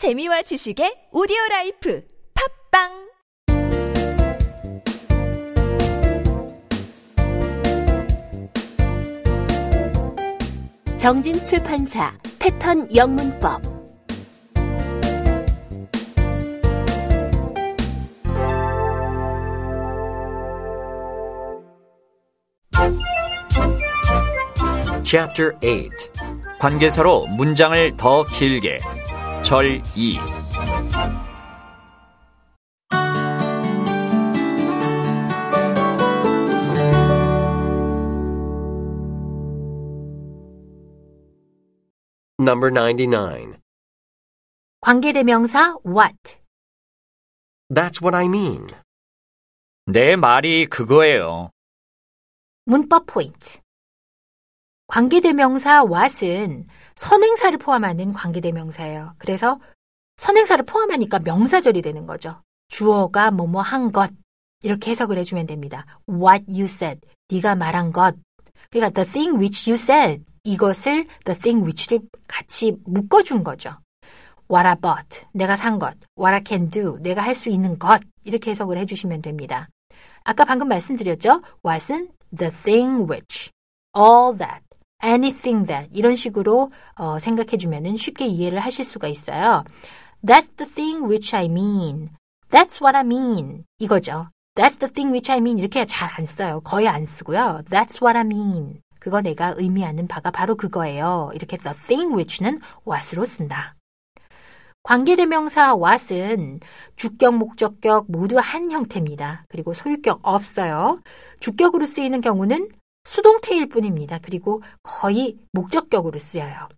재미와 지식의 오디오 라이프 팝빵! 정진 출판사 패턴 영문법. Chapter 8 관계사로 문장을 더 길게 절 2. Number 99. 관계대명사 what That's what I mean. 내 말이 그거예요. 문법 포인트 관계대명사 what은 선행사를 포함하는 관계대명사예요. 그래서 선행사를 포함하니까 명사절이 되는 거죠. 주어가 뭐뭐 한 것 이렇게 해석을 해주면 됩니다. What you said, 네가 말한 것. 그러니까 the thing which you said 이것을 the thing which를 같이 묶어준 거죠. What I bought, 내가 산 것. What I can do, 내가 할 수 있는 것. 이렇게 해석을 해주시면 됩니다. 아까 방금 말씀드렸죠? What은 the thing which, all that, anything that 이런 식으로 어, 생각해 주면 쉽게 이해를 하실 수가 있어요. That's the thing which I mean. That's what I mean. 이거죠. That's the thing which I mean. 이렇게 잘 안 써요. 거의 안 쓰고요. That's what I mean. 그거 내가 의미하는 바가 바로 그거예요. 이렇게 the thing which는 what으로 쓴다. 관계대명사 what은 주격, 목적격 모두 한 형태입니다. 그리고 소유격 없어요. 주격으로 쓰이는 경우는 수동태일 뿐입니다. 그리고 거의 목적격으로 쓰여요.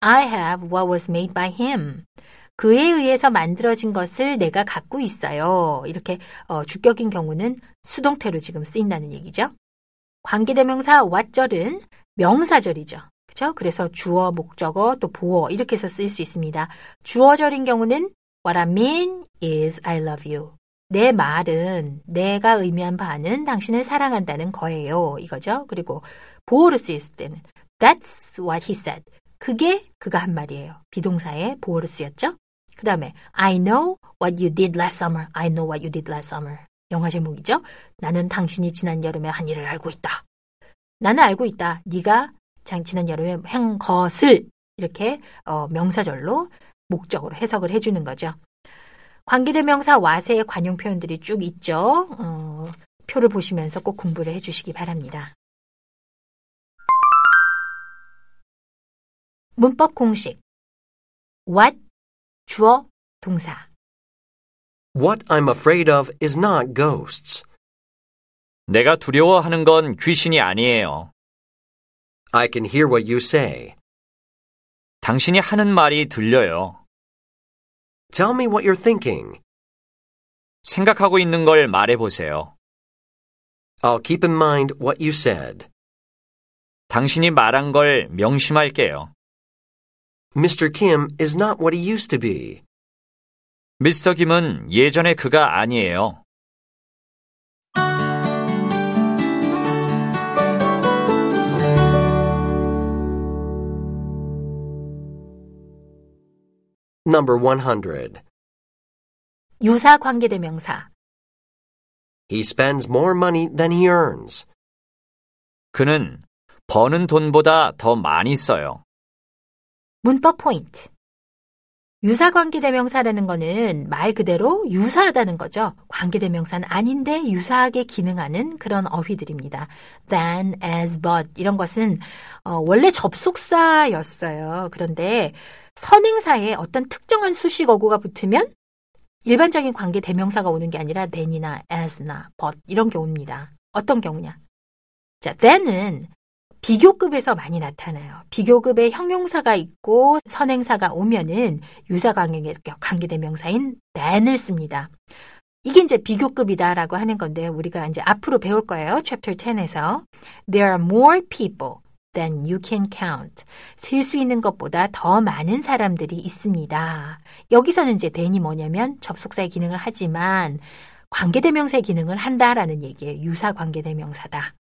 I have what was made by him. 그에 의해서 만들어진 것을 내가 갖고 있어요. 이렇게 어, 주격인 경우는 수동태로 지금 쓰인다는 얘기죠. 관계대명사 what절은 명사절이죠. 그렇죠? 그래서 주어, 목적어, 또 보어 이렇게 해서 쓰일 수 있습니다. 주어절인 경우는 What I mean is I love you. 내 말은 내가 의미한 바는 당신을 사랑한다는 거예요. 이거죠. 그리고 보어로 쓰였을 때는 That's what he said. 그게 그가 한 말이에요. 비동사에 보어로 쓰였죠. 그 다음에 I know what you did last summer. I know what you did last summer. 영화 제목이죠. 나는 당신이 지난 여름에 한 일을 알고 있다. 나는 알고 있다. 네가 지난 여름에 한 것을 이렇게 어, 명사절로 목적으로 해석을 해주는 거죠. 관계대명사 와세의 관용 표현들이 쭉 있죠. 어, 표를 보시면서 꼭 공부를 해주시기 바랍니다. 문법 공식 what 주어 동사 What I'm afraid of is not ghosts. 내가 두려워하는 건 귀신이 아니에요. I can hear what you say. 당신이 하는 말이 들려요. Tell me what you're thinking. 생각하고 있는 걸 말해보세요. I'll keep in mind what you said. 당신이 말한 걸 명심할게요. Mr. Kim is not what he used to be. 미스터 김은 예전에 그가 아니에요. Number 100. 유사 관계대명사 He spends more money than he earns. 그는 버는 돈보다 더 많이 써요. 문법 포인트 유사 관계 대명사라는 거는 말 그대로 유사하다는 거죠. 관계 대명사는 아닌데 유사하게 기능하는 그런 어휘들입니다. than, as, but 이런 것은 어, 원래 접속사였어요. 그런데 선행사에 어떤 특정한 수식 어구가 붙으면 일반적인 관계 대명사가 오는 게 아니라 then이나 as나 but 이런 게 옵니다. 어떤 경우냐? 자, then은 비교급에서 많이 나타나요. 비교급에 형용사가 있고 선행사가 오면은 유사 관계 대명사인 then을 씁니다. 이게 이제 비교급이다라고 하는 건데 우리가 이제 앞으로 배울 거예요. Chapter 10에서 There are more people than you can count. 셀 수 있는 것보다 더 많은 사람들이 있습니다. 여기서는 이제 then이 뭐냐면 접속사의 기능을 하지만 관계대명사의 기능을 한다라는 얘기예요. 유사 관계대명사다.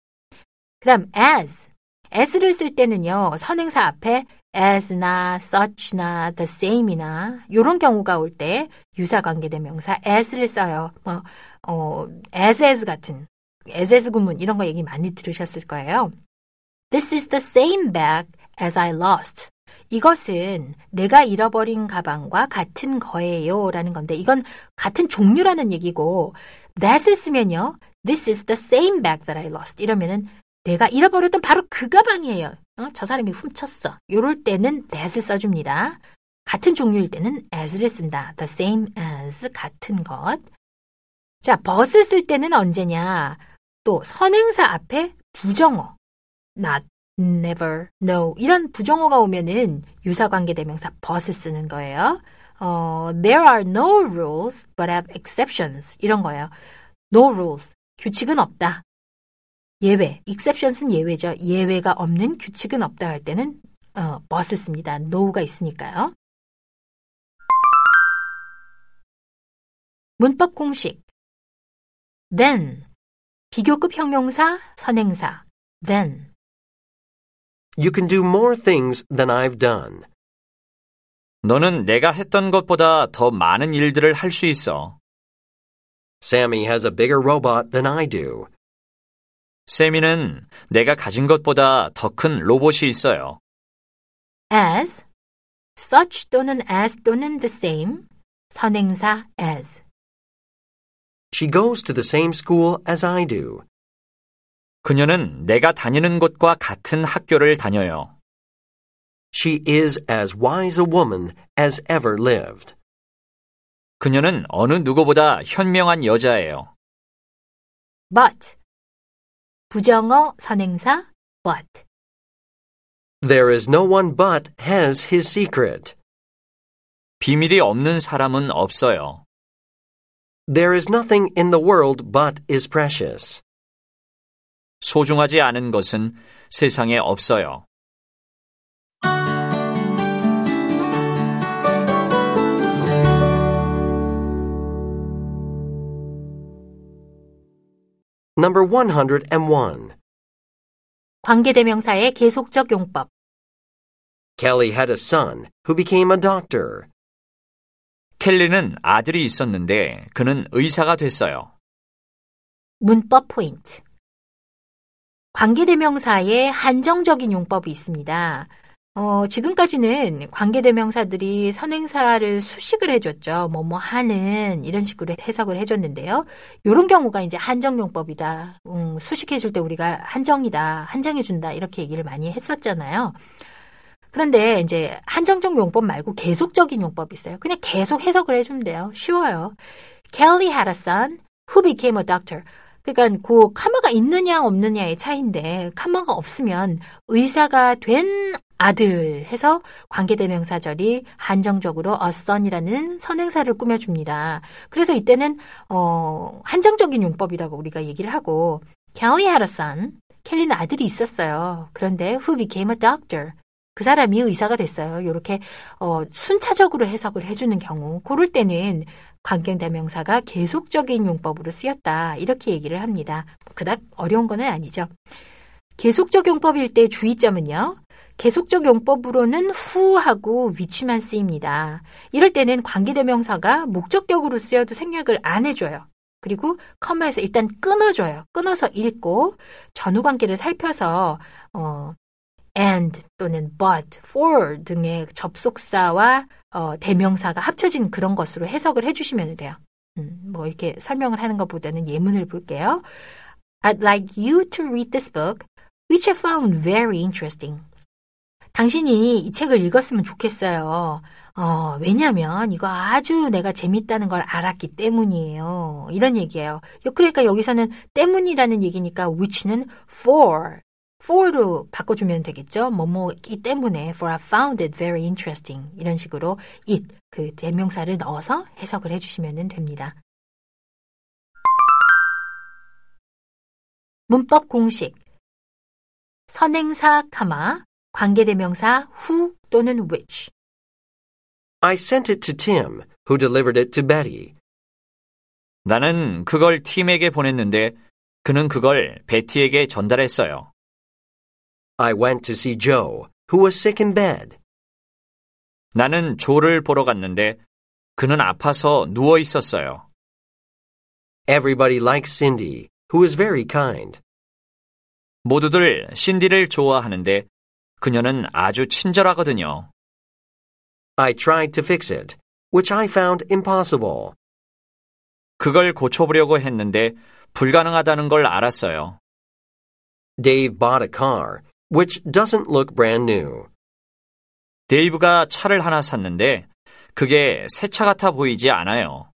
그 다음 as. As를 쓸 때는요, 선행사 앞에 as나 such나 the same이나 이런 경우가 올 때 유사 관계대명사 as를 써요. 뭐 어, as as 같은 as as 구문 이런 거 얘기 많이 들으셨을 거예요. This is the same bag as I lost. 이것은 내가 잃어버린 가방과 같은 거예요. 라는 건데, 이건 같은 종류라는 얘기고, that을 쓰면요, this is the same bag that I lost. 이러면은, 내가 잃어버렸던 바로 그 가방이에요. 어? 저 사람이 훔쳤어. 요럴 때는 that을 써줍니다. 같은 종류일 때는 as를 쓴다. the same as, 같은 것. 자, but을 쓸 때는 언제냐? 또, 선행사 앞에 부정어. not, never, no 이런 부정어가 오면은 유사관계 대명사 but을 쓰는 거예요. 어, there are no rules but have exceptions 이런 거예요. no rules 규칙은 없다. 예외 exceptions는 예외죠. 예외가 없는 규칙은 없다 할 때는 어, but을 씁니다. no가 있으니까요. 문법 공식 then 비교급 형용사 선행사 then You can do more things than I've done. 너는 내가 했던 것보다 더 많은 일들을 할 수 있어. Sammy has a bigger robot than I do. 세미는 내가 가진 것보다 더 큰 로봇이 있어요. as, such 또는 as 또는 the same, 선행사 as. She goes to the same school as I do. 그녀는 내가 다니는 곳과 같은 학교를 다녀요. She is as wise a woman as ever lived. 그녀는 어느 누구보다 현명한 여자예요. but, 부정어 선행사 but. There is no one but has his secret. 비밀이 없는 사람은 없어요. There is nothing in the world but is precious. 소중하지 않은 것은 세상에 없어요. Number 101. 관계대명사의 계속적 용법. Kelly had a son who became a doctor. 켈리는 아들이 있었는데 그는 의사가 됐어요. 문법 포인트. 관계대명사의 한정적인 용법이 있습니다. 어, 지금까지는 관계대명사들이 선행사를 수식을 해줬죠. 뭐, 뭐 하는, 이런 식으로 해석을 해줬는데요. 이런 경우가 이제 한정용법이다. 음, 수식해줄 때 우리가 한정이다, 한정해준다, 이렇게 얘기를 많이 했었잖아요. 그런데 이제 한정적 용법 말고 계속적인 용법이 있어요. 그냥 계속 해석을 해주면 돼요. 쉬워요. Kelly had a son who became a doctor. 그러니까 그 카마가 있느냐 없느냐의 차이인데 카마가 없으면 의사가 된 아들 해서 관계대명사절이 한정적으로 son이라는 선행사를 꾸며줍니다. 그래서 이때는 어 한정적인 용법이라고 우리가 얘기를 하고 Kelly had a son. 켈리는 아들이 있었어요. 그런데 who became a doctor. 그 사람이 의사가 됐어요. 이렇게 어, 순차적으로 해석을 해주는 경우, 그럴 때는 관계대명사가 계속적인 용법으로 쓰였다 이렇게 얘기를 합니다. 그닥 어려운 건 아니죠. 계속적 용법일 때 주의점은요. 계속적 용법으로는 후하고 위치만 쓰입니다. 이럴 때는 관계대명사가 목적격으로 쓰여도 생략을 안 해줘요. 그리고 컴마에서 일단 끊어줘요. 끊어서 읽고 전후 관계를 살펴서 어, and 또는 but, for 등의 접속사와 어, 대명사가 합쳐진 그런 것으로 해석을 해주시면 돼요. 음, 뭐 이렇게 설명을 하는 것보다는 예문을 볼게요. I'd like you to read this book, which I found very interesting. 당신이 이 책을 읽었으면 좋겠어요. 어, 왜냐면 이거 아주 내가 재밌다는 걸 알았기 때문이에요. 이런 얘기예요. 그러니까 여기서는 때문이라는 얘기니까 which는 for, for로 바꿔주면 되겠죠. 뭐뭐기 때문에 for I found it very interesting 이런 식으로 it 그 대명사를 넣어서 해석을 해주시면 됩니다. 문법 공식 선행사 카마 관계대명사 who 또는 which I sent it to Tim, who delivered it to Betty. 나는 그걸 팀에게 보냈는데 그는 그걸 베티에게 전달했어요. I went to see Joe, who was sick in bed. 나는 조를 보러 갔는데 그는 아파서 누워 있었어요. Everybody likes Cindy, who is very kind. 모두들 신디를 좋아하는데 그녀는 아주 친절하거든요. I tried to fix it, which I found impossible. 그걸 고쳐보려고 했는데 불가능하다는 걸 알았어요. Dave bought a car, which doesn't look brand new. 데이브가 차를 하나 샀는데 그게 새 차 같아 보이지 않아요.